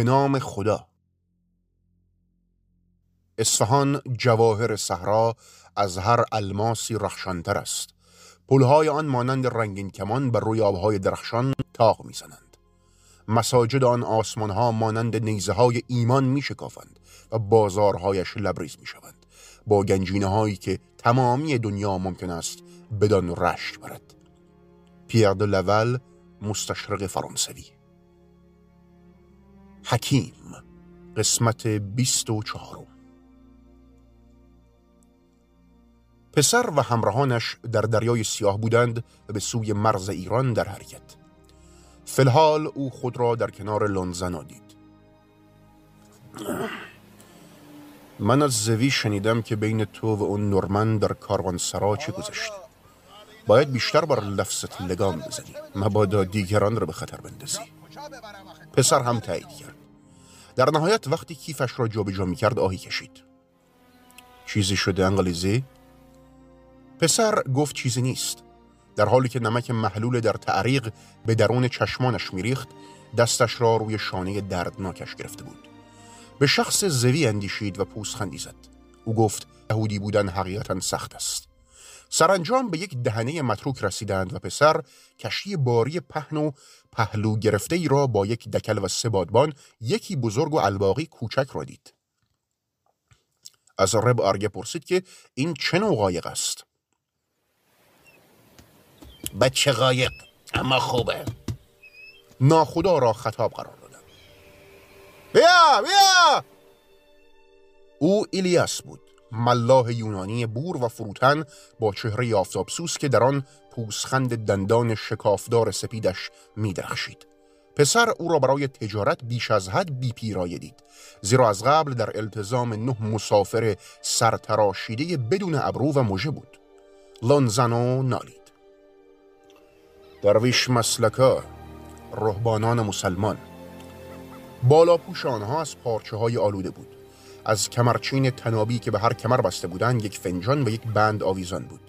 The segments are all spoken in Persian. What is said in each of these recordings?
به نام خدا. اصفهان جواهر صحرا از هر الماسی رخشانتر است. پلهای آن مانند رنگین کمان بر روی آبهای درخشان تاق می‌زنند. مساجد آن آسمانها مانند نیزه های ایمان می شکافند و بازارهایش لبریز می شوند با گنجینه هایی که تمامی دنیا ممکن است بدان رشت برد. پیر دو لول مستشرق فرانسوی. حکیم قسمت بیست و چهارم. پسر و همراهانش در دریای سیاه بودند و به سوی مرز ایران در حرکت. فلحال او خود را در کنار لونزنا دید. من از زوی شنیدم که بین تو و اون نورمن در کاروانسرا چه گذشت. باید بیشتر بر لفظت لگام بزنی. مبادا دیگران را به خطر بندازی. پسر هم تایید کرد. در نهایت وقتی کیفش را جابجا می کرد آهی کشید. چیزی شده انگلیزی؟ پسر گفت چیزی نیست. در حالی که نمک محلول در تعریق به درون چشمانش میریخت دستش را روی شانه دردناکش گرفته بود. به شخص زوی اندیشید و پوزخندی زد. او گفت یهودی بودن حقیقتا سخت است. سرانجام به یک دهنه متروک رسیدند و پسر کشتی باری پهن و پهلو گرفته ای را با یک دکل و سه بادبان یکی بزرگ و الباقی کوچک را دید. از رب آرگه پرسید که این چه نوع قایق است؟ بچه قایق اما خوبه. ناخدا را خطاب قرار دادم. بیا بیا! او ایلیاس بود. ملاح یونانی بور و فروتن با چهره آفتابسوس که در آن پوسخند دندان شکافدار سپیدش میدرخشید. پسر او را برای تجارت بیش از حد بی پیرایه دید. زیرا از قبل در التزام نه مسافر سرتراشیده بدون ابرو و مژه بود. لانزانو نالید. درویش مسلکا رهبانان مسلمان. بالا پوش آنها از پارچه های آلوده بود. از کمرچین تنابی که به هر کمر بسته بودند یک فنجان و یک بند آویزان بود.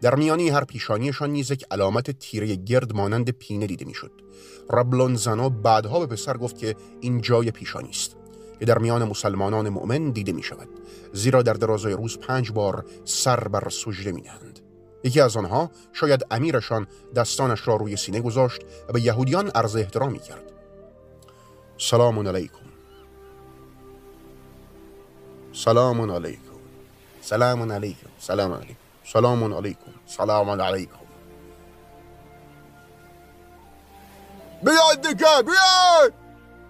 در میانی هر پیشانیشان نیز یک علامت تیره گرد مانند پینه دیده می‌شد. ربلون زنا بعدها به پسر گفت که این جای پیشانی است. که در میان مسلمانان مؤمن دیده می شود زیرا در درازای روز پنج بار سر بر سجده می. یکی از آنها شاید امیرشان دستانش را روی سینه گذاشت و به یهودیان عرض احترامی کرد. سلام علیکم. سلام علیکم. سلام علیکم. سلام علیکم. سلام علیکم. سلام علیکم. بیاد دیگه بیاد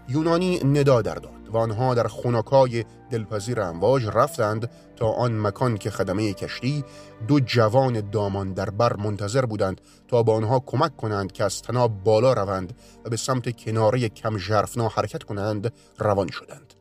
یونانی ندا در داد و آنها در خونکای دلپذیر امواج رفتند تا آن مکان که خدمه کشتی دو جوان دامان در بر منتظر بودند تا با آنها کمک کنند که از تناب بالا روند و به سمت کناره کم ژرفنا حرکت کنند روان شدند.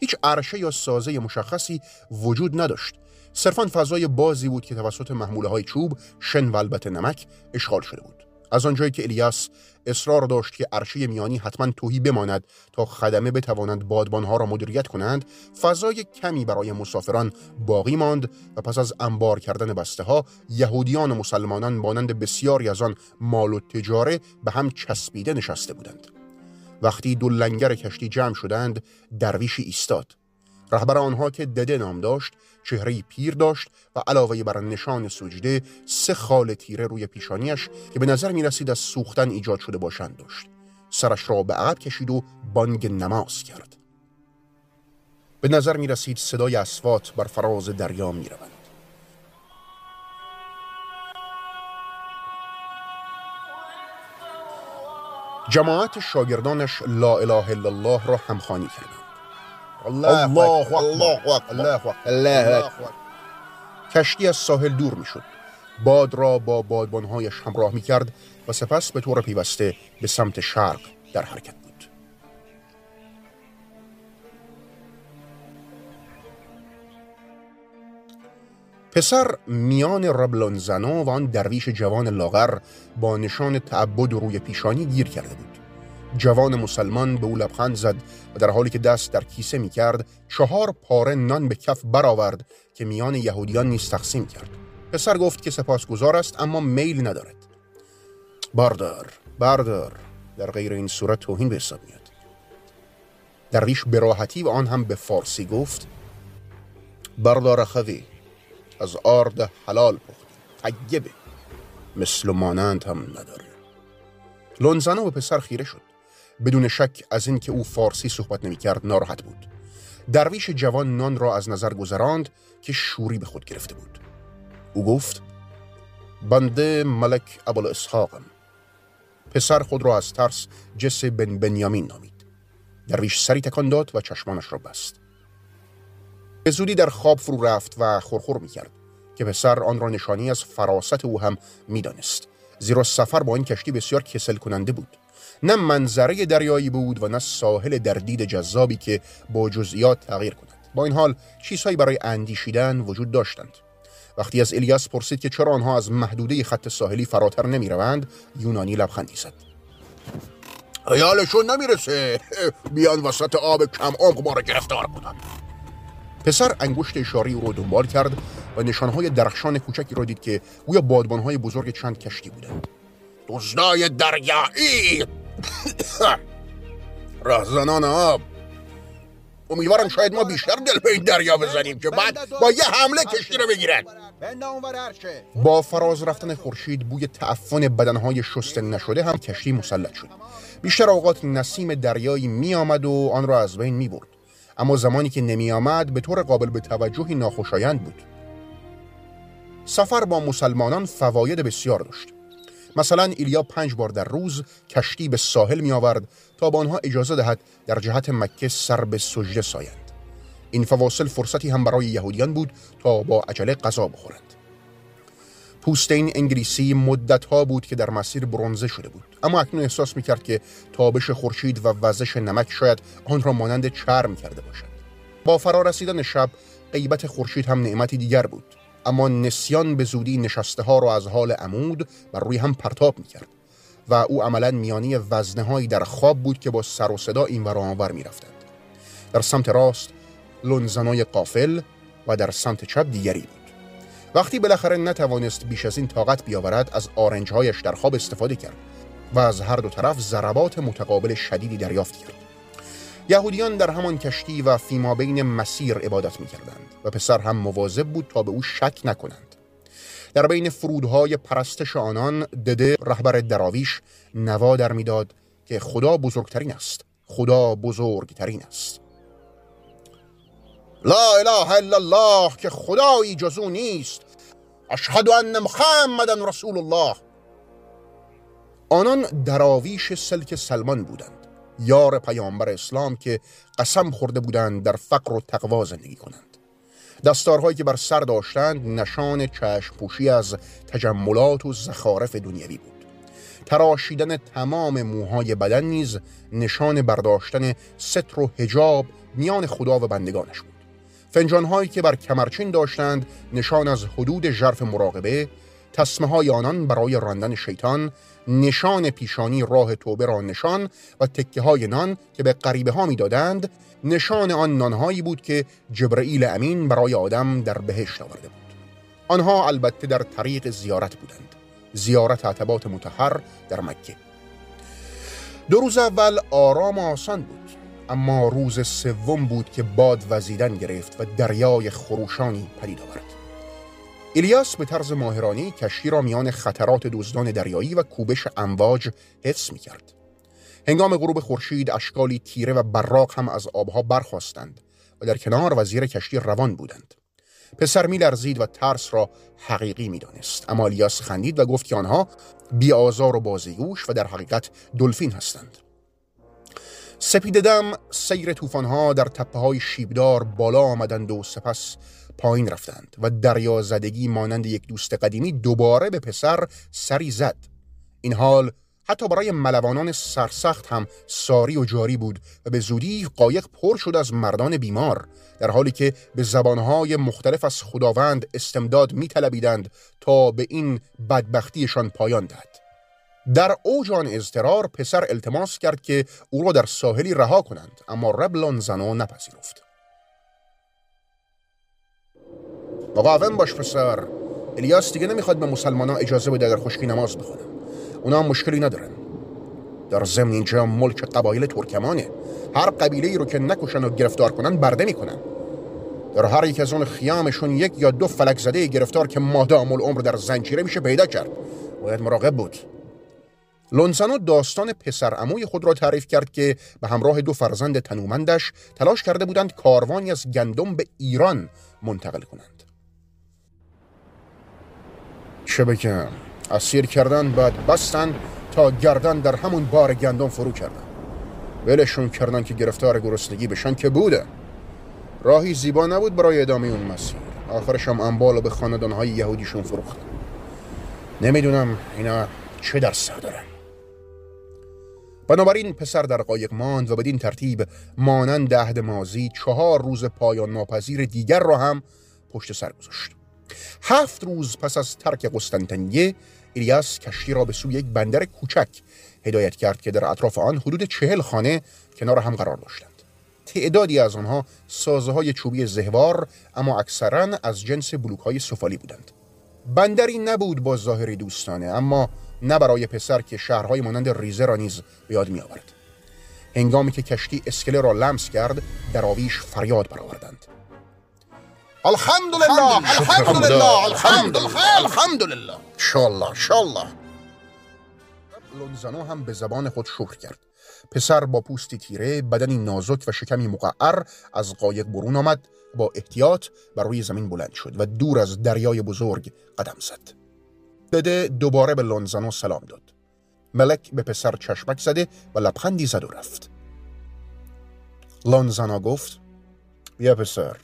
هیچ عرشه یا سازه مشخصی وجود نداشت. صرفا فضای بازی بود که توسط محموله های چوب شن و البته نمک اشغال شده بود. از آنجایی که الیاس اصرار داشت که عرشه میانی حتما توهی بماند تا خدمه بتوانند بادبانها را مدیریت کنند فضای کمی برای مسافران باقی ماند و پس از انبار کردن بسته ها یهودیان و مسلمانان مانند بسیاری از آن مال و تجاره به هم چسبیده نشسته بودند. وقتی دو لنگر کشتی جمع شدند درویشی ایستاد. رهبر آنها که دده نام داشت چهره پیر داشت و علاوه بر نشان سجده سه خال تیره روی پیشانیش که به نظر می رسید از سوختن ایجاد شده باشند داشت. سرش را به عقب کشید و بانگ نماز کرد. به نظر می رسید صدای اسوات بر فراز دریا می روند. جماعت شاگردانش لا اله الا الله را همخانی کردند. الله الله الله الله الله کشتی از ساحل دور می‌شد. باد را با بادبانهایش همراه می کرد و سپس به طور پیوسته به سمت شرق در حرکت پسر میان ربلانزنا و آن درویش جوان لاغر با نشان تعبد روی پیشانی گیر کرده بود. جوان مسلمان به او لبخند زد و در حالی که دست در کیسه می کرد چهار پاره نان به کف برآورد که میان یهودیان نیز تقسیم کرد. پسر گفت که سپاسگزار است اما میل ندارد. باردار بردار در غیر این صورت توهین به حساب میاد. درویش به راحتی و آن هم به فارسی گفت بردار خوی. از آرد حلال پختی طیبه مثل مانند هم نداره. لونزانو پسر خیره شد. بدون شک از اینکه او فارسی صحبت نمی‌کرد ناراحت بود. درویش جوان نان را از نظر گذراند که شوری به خود گرفته بود. او گفت بنده ملک ابوال اسحاقم پسر خود را از ترس جس بن بنیامین نامید. درویش سری تکان داد و چشمانش را بست. به زودی در خواب فرو رفت و خورخور می کرد که پسر آن را نشانی از فراست او هم می‌دانست. زیرا سفر با این کشتی بسیار کسل کننده بود. نه منظره دریایی بود و نه ساحل در دید جذابی که با جزئیات تغییر کند. با این حال چیزهایی برای اندیشیدن وجود داشتند. وقتی از الیاس پرسید که چرا آنها از محدوده خط ساحلی فراتر نمی روند یونانی لبخندی زد. خیالشون نمی‌رسه. بیان وسط آب کم عمق ما را گرفتار بودن پسر انگشت اشاری رو دنبال کرد و نشانهای درخشان کوچکی را دید که گویا بادبانهای بزرگ چند کشتی بودند دزدای دریایی! راهزنان آب! امیدوارم شاید ما بیشتر دل به این دریا بزنیم که بعد با یه حمله کشتی رو بگیرن. با فراز رفتن خورشید بوی تعفن بدنهای شسته نشده هم کشتی مسلط شد. بیشتر اوقات نسیم دریایی می آمد و آن را از بین می برد اما زمانی که نمی آمد به طور قابل به توجهی ناخوشایند بود. سفر با مسلمانان فواید بسیار داشت. مثلا ایلیا پنج بار در روز کشتی به ساحل می آورد تا به آنها اجازه دهد در جهت مکه سر به سجده سایند. این فواصل فرصتی هم برای یهودیان بود تا با عجله غذا بخورند. پوستین انگلیسی مدت ها بود که در مسیر برونزه شده بود. اما اکنون احساس می کرد که تابش خورشید و وزش نمک شاید آن را مانند چرم کرده باشد. با فرارسیدن شب غیبت خورشید هم نعمتی دیگر بود. اما نسیان به زودی نشسته ها را از حال عمود بر روی هم پرتاب می کرد و او عملا میانی وزنه هایی در خواب بود که با سر و صدا این ور آنور می رفتند. در سمت راست لنزنای قافل و در سمت چپ دیگری بود. وقتی بالاخره نتوانست بیش از این طاقت بیاورد از آرنجهایش در خواب استفاده کرد و از هر دو طرف ضربات متقابل شدیدی دریافت کرد. یهودیان در همان کشتی و فیما بین مسیر عبادت می کردند و پسر هم مواظب بود تا به او شک نکنند. در بین فرودهای پرستش آنان دده رهبر دراویش نوا در می‌داد که خدا بزرگترین است. خدا بزرگترین است. لا اله الا الله که خدایی جزو نیست. اشهد ان محمدا رسول الله. آنان دراویش سلک سلمان بودند. یار پیامبر اسلام که قسم خورده بودند در فقر و تقوا زندگی کنند. دستارهایی که بر سر داشتند نشان چشم پوشی از تجملات و زخارف دنیوی بود. تراشیدن تمام موهای بدن نیز نشان برداشتن ستر و هجاب میان خدا و بندگانش بود. فنجانهایی که بر کمرچین داشتند نشان از حدود ژرف مراقبه تسمه های آنان برای راندن شیطان نشان پیشانی راه توبه را نشان و تکه های نان که به غریبه ها می‌دادند نشان آن نانهایی بود که جبرئیل امین برای آدم در بهشت آورده بود. آنها البته در طریق زیارت بودند زیارت عتبات متحر در مکه. دو روز اول آرام آسان بود. اما روز سوم بود که باد وزیدن گرفت و دریای خروشانی پدید آورد الیاس به طرز ماهرانی کشتی را میان خطرات دزدان دریایی و کوبش امواج حفظ می کرد. هنگام غروب خورشید اشکالی تیره و براق هم از آبها برخواستند و در کنار و زیر کشتی روان بودند. پسر لرزید و ترس را حقیقی می‌دانست اما الیاس خندید و گفت که آنها بیآزار و بازیگوش و در حقیقت دلفین هستند سپیددم سیر توفانها در تپه های شیبدار بالا آمدند و سپس پایین رفتند و دریا زدگی مانند یک دوست قدیمی دوباره به پسر سری زد. این حال حتی برای ملوانان سرسخت هم ساری و جاری بود و به زودی قایق پر شد از مردان بیمار در حالی که به زبانهای مختلف از خداوند استمداد می تا به این بدبختیشان پایان دهد. در اوج آن اضطرار پسر التماس کرد که او را در ساحلی رها کنند اما رب زنو نپذیرفت. مقاوم باش پسر. الیاس دیگه نمی‌خواد به مسلمان اجازه بده در خشکی نماز بخونن اونا هم مشکلی ندارن. در ضمن اینجا ملک قبایل ترکمانه. هر قبیله ای رو که نکشن و گرفتار کنن برده می‌کنن. در هر یک از اون خیامشون یک یا دو فلک زده گرفتار که مادام العمر در زنجیره میشه پیدا کرد. باید مراقب بود. لونزانو داستان پسر اموی خود را تعریف کرد که به همراه دو فرزند تنومندش تلاش کرده بودند کاروانی از گندم به ایران منتقل کنند. چه بگم؟ اسیر کردن بعد بستن تا گردن در همون بار گندم فرو کردن. ولشون کردن که گرفتار گرسنگی بشن که بوده. راهی زیبا نبود برای ادامه اون مسیر. آخرش هم انبال به خاندانهای یهودیشون فروختن. نمی‌دونم اینا چه در سر دارن. بنابراین پسر در قایق ماند و بدین ترتیب مانند عهد مازی چهار روز پایان ناپذیر دیگر را هم پشت سر گذاشت. هفت روز پس از ترک قسطنطنیه الیاس کشتی را به سوی یک بندر کوچک هدایت کرد که در اطراف آن حدود چهل خانه کنار هم قرار داشتند. تعدادی از آنها سازه های چوبی زهوار اما اکثرا از جنس بلوک های سفالی بودند. بندری نبود با ظاهری دوستانه اما نه برای پسر که شهرهای مانند ریزه را نیز به یاد می آورد. هنگامی که کشتی اسکله را لمس کرد در آویش فریاد برآوردند. الحمدلله الحمدلله الحمدلله الحمدلله شالله شالله لونزانو هم به زبان خود شکر کرد. پسر با پوستی تیره بدنی نازک و شکمی مقعر از قایق برون آمد با احتیاط بر روی زمین بلند شد و دور از دریای بزرگ قدم زد. بده دوباره به لونزانو سلام داد. ملک به پسر چشمک زده و لبخندی زد و رفت. لونزانو گفت بیا پسر.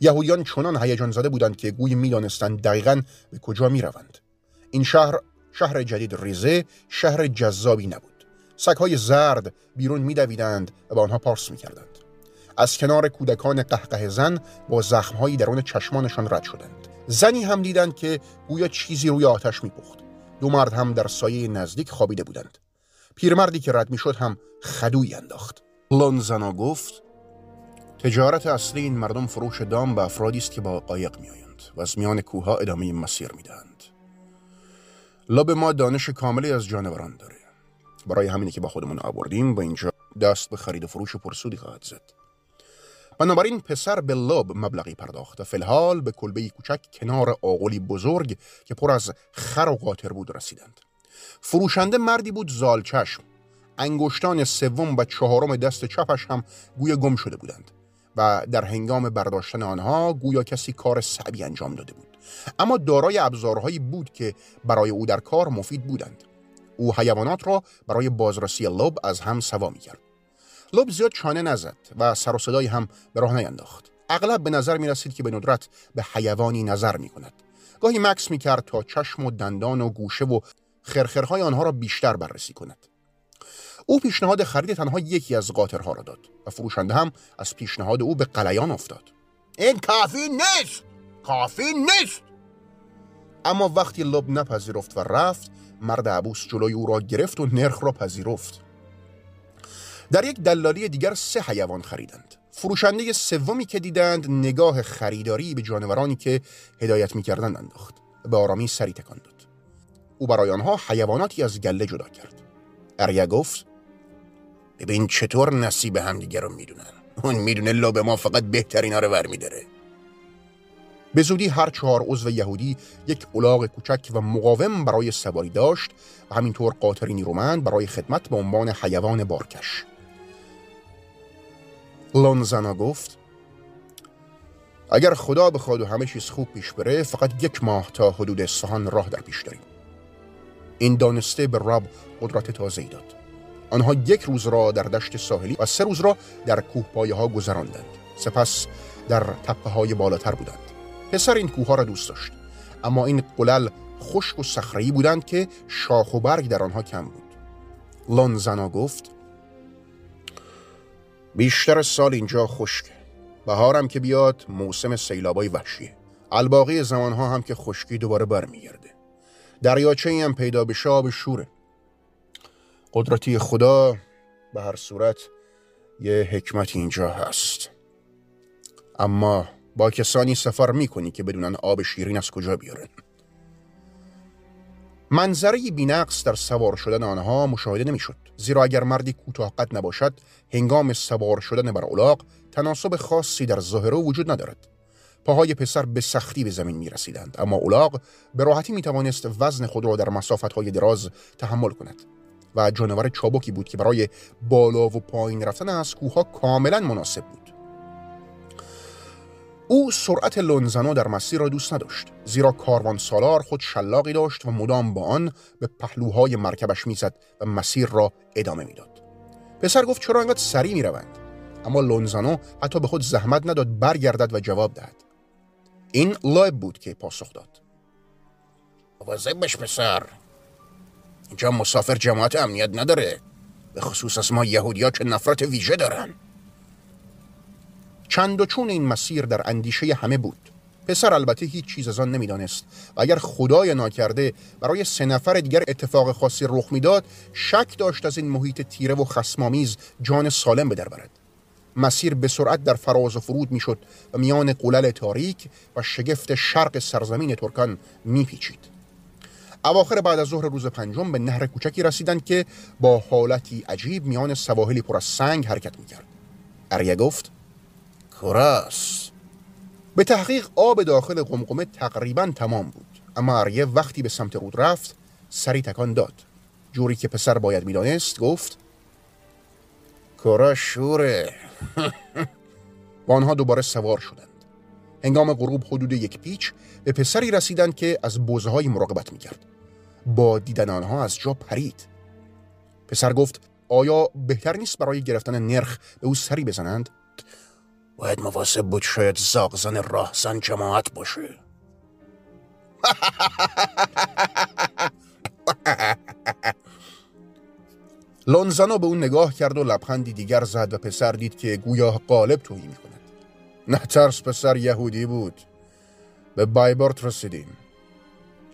یهودیان چنان هیجان زده بودند که گوی می‌دانستند دقیقا به کجا می روند. این شهر شهر جدید ریزه شهر جذابی نبود. سگهای زرد بیرون میدویدند و به آنها پارس می‌کردند. از کنار کودکان قهقه زن با زخمهایی درون چشمانشان رد شدند. زنی هم دیدند که گویا چیزی روی آتش میپخت. دو مرد هم در سایه نزدیک خوابیده بودند. پیرمردی که رد می‌شد هم خدوی انداخت. لونزانا گفت تجارت اصلی این مردم فروش دام به افرادی است که با قایق میآیند و از میان کوهها ادامه مسیر می‌دهند. لاب ما دانش کاملی از جانوران داره. برای همینی که با خودمون آوردیم با اینجا دست به خرید و فروش پرسودی خواهد زد. بنابراین پسر به لاب مبلغی پرداخت. و فلحال به کلبه کوچک کنار آغولی بزرگ که پر از خر و قاطر بود رسیدند. فروشنده مردی بود زال چشم. انگشتان سوم و چهارم دست چپش هم گویا گم شده بودند و در هنگام برداشتن آنها گویا کسی کار صعبی انجام داده بود. اما دارای ابزارهایی بود که برای او در کار مفید بودند. او حیوانات را برای بازرسی لب از هم سوا می کرد لب زیاد چانه نزد و سر و صدایی هم به راه نینداخت. اغلب به نظر می رسید که به ندرت به حیوانی نظر می کند گاهی مکس می کرد تا چشم و دندان و گوشه و خرخرهای آنها را بیشتر بررسی کند. او پیشنهاد خرید تنها یکی از قاطرها را داد و فروشنده هم از پیشنهاد او به قلیان افتاد. این کافی نیست! کافی نیست! اما وقتی لب نپذیرفت و رفت مرد عبوس جلوی او را گرفت و نرخ را پذیرفت. در یک دلالی دیگر سه حیوان خریدند. فروشنده سومی که دیدند نگاه خریداری به جانورانی که هدایت می‌کردند انداخت. به آرامی سری تکان داد. او برای آنها حیواناتی از گله جدا کرد. اریا گفت ببین چطور نصیب همدیگه رو می‌دونن. اون می‌دونه لب ما فقط بهترینا رو ور میداره به زودی هر چهار عضو یهودی یک الاغ کوچک و مقاوم برای سواری داشت و همینطور قاطری نیرومند برای خدمت به عنوان حیوان بارکش. لونزانا گفت اگر خدا بخواد و همه چیز خوب پیش بره فقط یک ماه تا حدود اصفهان راه در پیش داریم. این دانسته به رب قدرت تازه ای داد. آنها یک روز را در دشت ساحلی و سه روز را در کوه پایه ها گذراندند. سپس در تپه های بالاتر بودند. پسر این کوه ها را دوست داشت. اما این قلل خشک و صخره‌ای بودند که شاخ و برگ در آنها کم بود. لانزنا گفت بیشتر سال اینجا خشک. بهارم که بیاد موسم سیلابای وحشیه. الباقی زمانها هم که خشکی دوباره برمیگرده. دریاچه هم پیدا به آب شوره. قدرتی خدا به هر صورت یه حکمت اینجا هست. اما با کسانی سفر می‌کنی که بدونن آب شیرین از کجا بیارن؟ منظره بینقص در سوار شدن آنها مشاهده نمی‌شد. زیرا اگر مردی کوتاه قد نباشد هنگام سوار شدن بر الاغ تناسب خاصی در ظاهره وجود ندارد. پاهای پسر به سختی به زمین می رسیدند اما اولاغ به راحتی می توانست وزن خود را در مسافت های دراز تحمل کند. و جانور چابکی بود که برای بالا و پایین رفتن از کوه کاملا مناسب بود. او سرعت لونزنو در مسیر را دوست نداشت زیرا کاروان سالار خود شلاقی داشت و مدام با آن به پهلوهای مرکبش می‌زد و مسیر را ادامه می‌داد. پسر گفت چرا انقدر سریع می‌روند؟ اما لونزانو حتی به خود زحمت نداد برگردد و جواب دهد. این لایب بود که پاسخ داد. واضح بش پسر. اینجا مسافر جماعت امنیت نداره به خصوص از ما یهودیا که نفرت ویژه دارن. چند و چون این مسیر در اندیشه همه بود. پسر البته هیچ چیز از آن نمی‌دانست و اگر خدای ناکرده برای سه نفر دیگر اتفاق خاصی رخ می‌داد شک داشت از این محیط تیره و خسمامیز جان سالم به در برد. مسیر به سرعت در فراز و فرود می‌شد و میان قلل تاریک و شگفت شرق سرزمین ترکان میپیچید. اواخر بعد از ظهر روز پنجم به نهر کوچکی رسیدند که با حالتی عجیب میان سواحلی پر از سنگ حرکت می‌کرد. اریه گفت کراس به تحقیق آب داخل قمقمه تقریبا تمام بود. اما اریه وقتی به سمت رود رفت سری تکان داد. جوری که پسر باید می‌دانست گفت کورا شوره. و آنها دوباره سوار شدند. هنگام غروب حدود یک پیچ به پسری رسیدند که از بوزه های مراقبت می‌کرد. با دیدن آنها از جا پرید. پسر گفت آیا بهتر نیست برای گرفتن نرخ به او سری بزنند؟ باید مواظب بود شاید زاغزن راهزن جماعت باشه. لونزانو به اون نگاه کرد و لبخندی دیگر زد و پسر دید که گویا قالب توهی می کند نه ترس پسر یهودی بود. به بایبورت رسیدیم.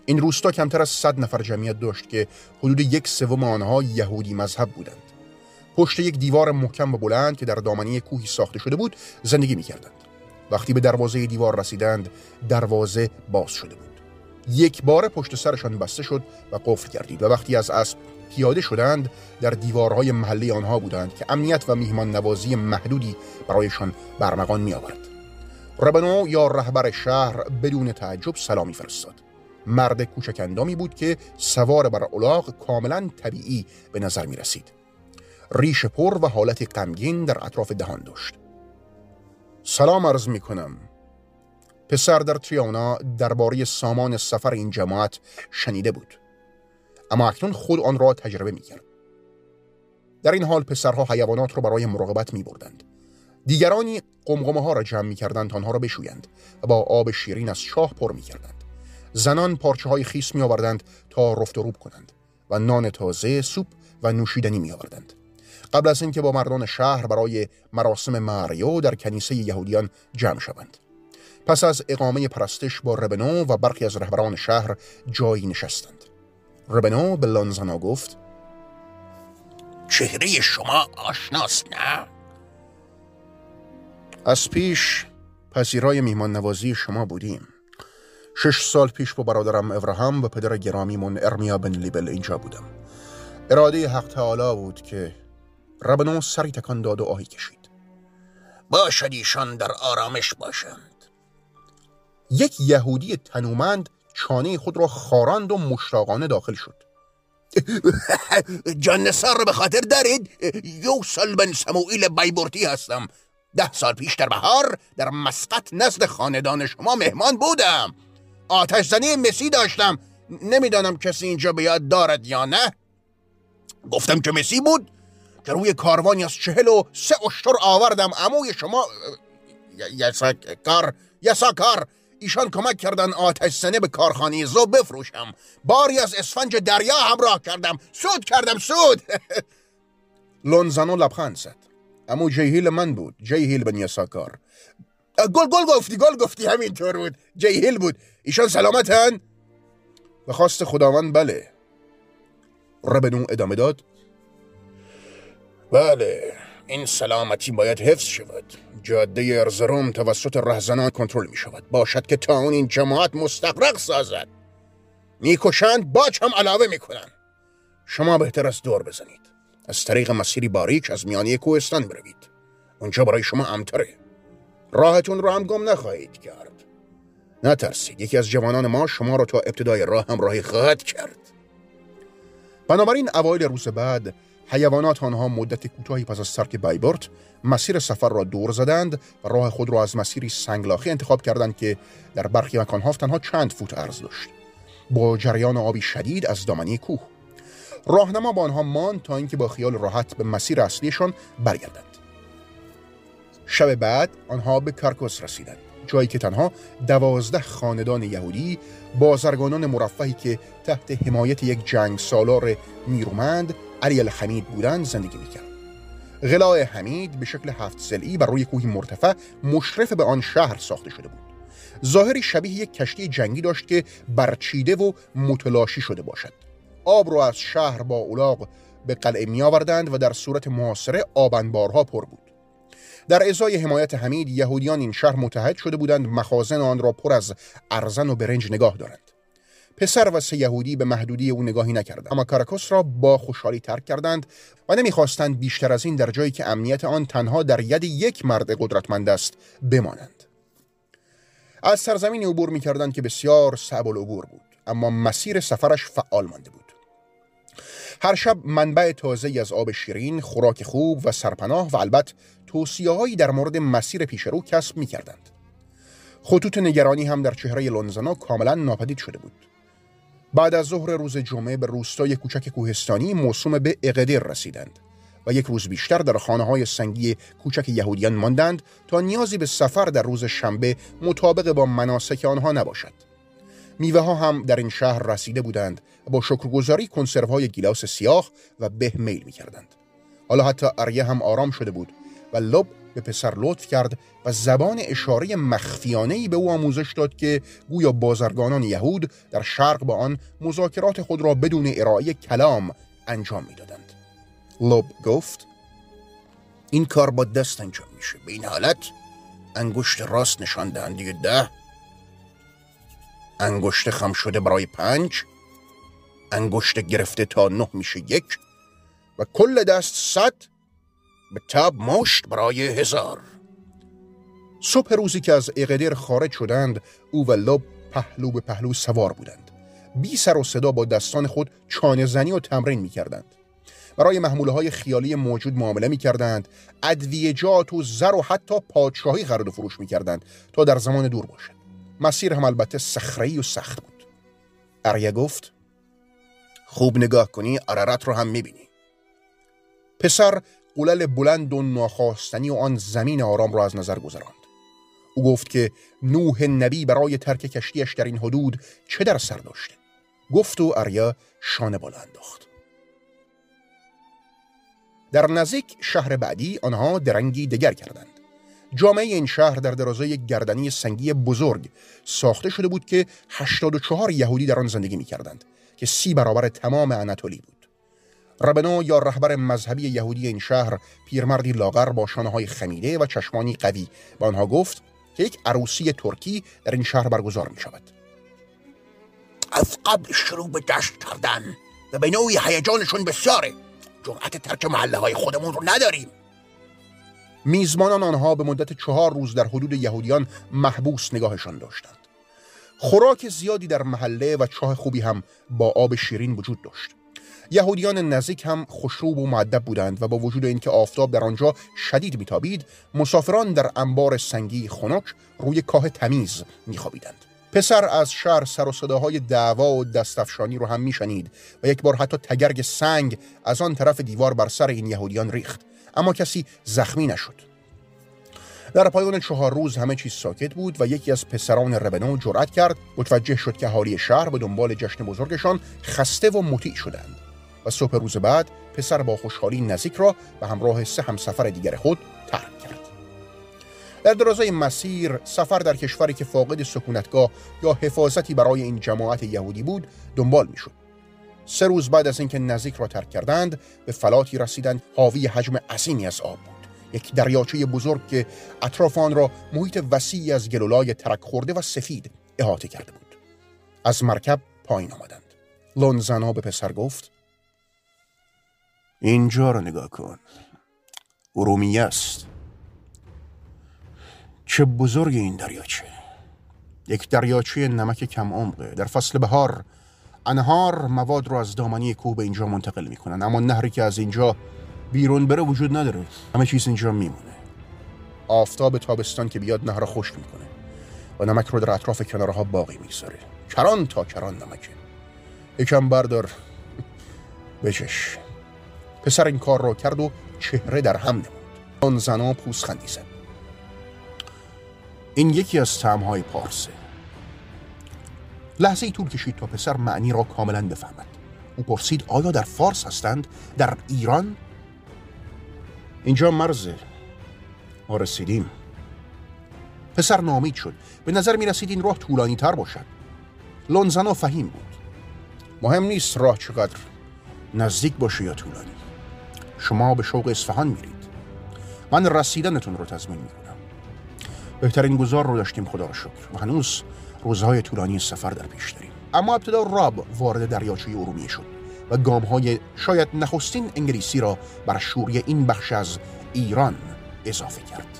این روستا کمتر از صد نفر جمعیت داشت که حدود یک سوم آنها یهودی مذهب بودند. پشت یک دیوار محکم و بلند که در دامنه کوهی ساخته شده بود زندگی می کردند. وقتی به دروازه دیوار رسیدند دروازه باز شده بود یک بار پشت سرشان بسته شد و قفل کردید و وقتی از اسب پیاده شدند در دیوارهای محلی آنها بودند که امنیت و میهمان نوازی محدودی برایشان برمغان می آورد. ربنو یا رهبر شهر بدون تعجب سلامی فرستاد. مرد کوچک اندامی بود که سوار بر الاغ کاملا طبیعی به نظر می رسید. ریش پر و حالت غمگین در اطراف دهان داشت. سلام عرض می کنم. پسر در تریانا درباره سامان سفر این جماعت شنیده بود. اما اکنون خود آن را تجربه می کرد. در این حال پسرها حیوانات را برای مراقبت می بردند. دیگرانی قمقمه ها را جمع می کردند آنها را بشویند و با آب شیرین از شاه پر می کردند. زنان پارچه های خیس می آوردند تا رفت و روب کنند و نان تازه، سوپ و نوشیدنی می آوردند. قبل از اینکه با مردان شهر برای مراسم ماریو در کنیسه یهودیان جمع شوند. پس از اقامه پرستش با ربنو و برخی از رهبران شهر جایی نشستند. ربنو به لانزانا گفت چهره شما آشناست نه؟ از پیش پذیرای میهمان نوازی شما بودیم شش سال پیش با برادرم ابراهام و پدر گرامیمون ارمیا بن لیبل اینجا بودم اراده حق تعالی بود که ربنو سری تکان داد و آهی کشید. باشد ایشان در آرامش باشند. یک یهودی تنومند چانه خود را خاراند و مشتاقانه داخل شد. جان نصار رو به خاطر دارید؟ یوسل بن سموئیل بایبورتی هستم. ده سال پیش در بهار در مسقط نزد خاندان شما مهمان بودم. آتش زنی مسی داشتم. نمی‌دانم کسی اینجا بیاد دارد یا نه. گفتم که مسی بود. که روی کاروانی از چهل و سه اشتر آوردم. اموی شما یساکار یساکار ایشان کمک کردن آتش سنه به کارخانه زو بفروشم. باری از اسفنج دریا همراه کردم. سود کردم سود! لونزانو لبخند زد. امو جیهیل من بود. جیهیل بن یساکار. گل گل گفتی گل گفتی همینطور بود. جیهیل بود. ایشان سلامتن؟ و خواست خداوند بله. ربنو ادامه داد. بله این سلامتی باید حفظ شود. جاده ارزروم توسط رهزنان کنترل می شود باشد که تا اون این جماعت مستقرق سازد. می‌کشند باج هم علاوه می‌کنند شما بهتر از دور بزنید. از طریق مسیری باریک از میانی کوهستان بروید. اونجا برای شما امتره. راهتون رو هم گم نخواهید کرد. نترسید. یکی از جوانان ما شما را تا ابتدای راه همراهی خواهد کرد. بنابراین اوایل روز بعد حیوانات آنها مدت کوتاهی پس از ترک بایبورت مسیر سفر را دور زدند و راه خود را از مسیری سنگلاخی انتخاب کردند که در برخی مکانها تنها چند فوت عرض داشت. با جریان آبی شدید از دامنی کوه. راهنما با آنها ماند تا اینکه با خیال راحت به مسیر اصلیشان برگردند. شب بعد آنها به کارکوس رسیدند جایی که تنها دوازده خاندان یهودی بازرگانان مرفهی که تحت حمایت یک جنگ سالار نیرومند علی الحمید بودند زندگی می‌کرد. غلاء حمید به شکل هفت سلعی بر روی کوهی مرتفع مشرف به آن شهر ساخته شده بود. ظاهری شبیه یک کشتی جنگی داشت که برچیده و متلاشی شده باشد. آب را از شهر با اولاغ به قلعه می و در صورت محاصره آبنبارها پر بود. در ازای حمایت حمید یهودیان این شهر متحد شده بودند مخازن آن را پر از ارزن و برنج نگاه دارند. پسر و سه یهودی به محدودی او نگاهی نکردند اما کاراکوس را با خوشحالی ترک کردند و نمی‌خواستند بیشتر از این در جایی که امنیت آن تنها در ید یک مرد قدرتمند است بمانند از سرزمین عبور می‌کردند که بسیار صعب العبور بود اما مسیر سفرش فعال مانده بود هر شب منبع تازه از آب شیرین، خوراک خوب و سرپناه و البته توصیه در مورد مسیر پیشرو کسب می کردند. خطوط نگرانی هم در چهره لونزانا کاملا ناپدید شده بود. بعد از ظهر روز جمعه به روستای کوچک کوهستانی موسوم به اقدر رسیدند و یک روز بیشتر در خانه های سنگی کوچک یهودیان ماندند تا نیازی به سفر در روز شنبه مطابق با مناسک آنها نباشد. میوه ها هم در این شهر رسیده بودند و با شکرگزاری های گیلاس سیاه و به میل می کردند. حالا حتی اریه هم آرام شده بود و لب به پسر لطف کرد و زبان اشاره مخفیانه به او آموزش داد که گویا بازرگانان یهود در شرق با آن مذاکرات خود را بدون ارائه کلام انجام می‌دادند. لب گفت این کار با دست انجام میشه به این حالت انگشت راست نشان دهنده ده انگشت خم شده برای پنج انگشت گرفته تا نه میشه یک و کل دست صد به تب مشت برای هزار. صبح روزی که از اقدر خارج شدند او و لب پهلو به پهلو سوار بودند. بی سر و صدا با دستان خود چانه زنی و تمرین می کردند برای محموله های خیالی موجود معامله می کردند ادویجات و زر و حتی پادشاهی خرید و فروش می کردند تا در زمان دور باشد. مسیر هم البته سخری و سخت بود. اریا گفت خوب نگاه کنی عرارت رو هم می‌بینی. پسر قلل بلند و ناخواستنی و آن زمین آرام را از نظر گذراند. او گفت که نوح نبی برای ترک کشتیش در این حدود چه در سر داشته؟ گفت و اریا شانه بالا انداخت. در نزدیک شهر بعدی آنها درنگی دگر کردند. جامعه این شهر در درازای گردنی سنگی بزرگ ساخته شده بود که 84 یهودی در آن زندگی می کردند که سی برابر تمام اناتولی بود. ربنا یا رهبر مذهبی یهودی این شهر پیرمردی لاغر با شانه های خمیده و چشمانی قوی. به آنها گفت که یک عروسی ترکی در این شهر برگزار می شود. از قبل شروع به جشن کردن و به نوعی هیجانشون بسیاره. جرأت ترک محله های خودمون رو نداریم. میزبانان آنها به مدت چهار روز در حدود یهودیان محبوس نگاهشان داشتند. خوراک زیادی در محله و چاه خوبی هم با آب شیرین وجود داشت. یهودیان نزدیک هم خوشروب و معدب بودند و با وجود اینکه آفتاب در آنجا شدید میتابید مسافران در انبار سنگی خنک روی کاه تمیز میخوابیدند. پسر از شهر سر و صداهای دعوا و دستفشانی رو هم میشنید و یک بار حتی تگرگ سنگ از آن طرف دیوار بر سر این یهودیان ریخت. اما کسی زخمی نشد. در پایان چهار روز همه چیز ساکت بود و یکی از پسران ربنو جرأت کرد. متوجه شد که حالی شهر به دنبال جشن بزرگشان خسته و مطیع شدند. و صبح روز بعد پسر با خوشحالی نزدیک را به همراه سه همسفر دیگر خود ترک کرد. در درازای مسیر سفر در کشوری که فاقد سکونتگاه یا حفاظتی برای این جماعت یهودی بود دنبال می‌شد. سه روز بعد از اینکه نزدیک را ترک کردند به فلاتی رسیدند حاوی حجم عظیمی از آب بود. یک دریاچه بزرگ که اطراف آن را محیط وسیعی از گلولای ترک خورده و سفید احاطه کرده بود. از مرکب پایین آمدند. لونزنا به پسر گفت اینجا را نگاه کن. ارومیه است. چه بزرگ این دریاچه. یک دریاچه نمک کم عمقه. در فصل بهار انهار مواد رو از دامنی کوه به اینجا منتقل می‌کنن. اما نهری که از اینجا بیرون بره وجود نداره. همه چیز اینجا میمونه. آفتاب تابستان که بیاد نهر خشک می‌کنه. و نمک رو در اطراف کنارها باقی می‌گذاره. کران تا کران نمکه. یکم بردار. بچش. پسر این کار را کرد و چهره در هم نمود. آن زنا پوست خندی زد. این یکی از تعمهای پارسه. لحظه ای طول کشید تا پسر معنی را کاملا بفهمد. او پرسید آیا در فارس هستند؟ در ایران؟ اینجا مرزه ما رسیدیم پسر نامید شد. به نظر می رسید این راه طولانی تر باشد لونزنا فهیم بود. مهم نیست راه چقدر نزدیک باشه یا طولانی. شما به شوق اصفهان میرید. من رسیدنتون رو تضمین می‌کنم. بهترین گذار رو داشتیم خدا رو شکر. و هنوز روزهای طولانی سفر در پیش داریم. اما ابتدا راب وارد دریاچه ارومیه شد و گام های شاید نخستین انگلیسی را بر شوری این بخش از ایران اضافه کرد.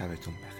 شبتون بخیر.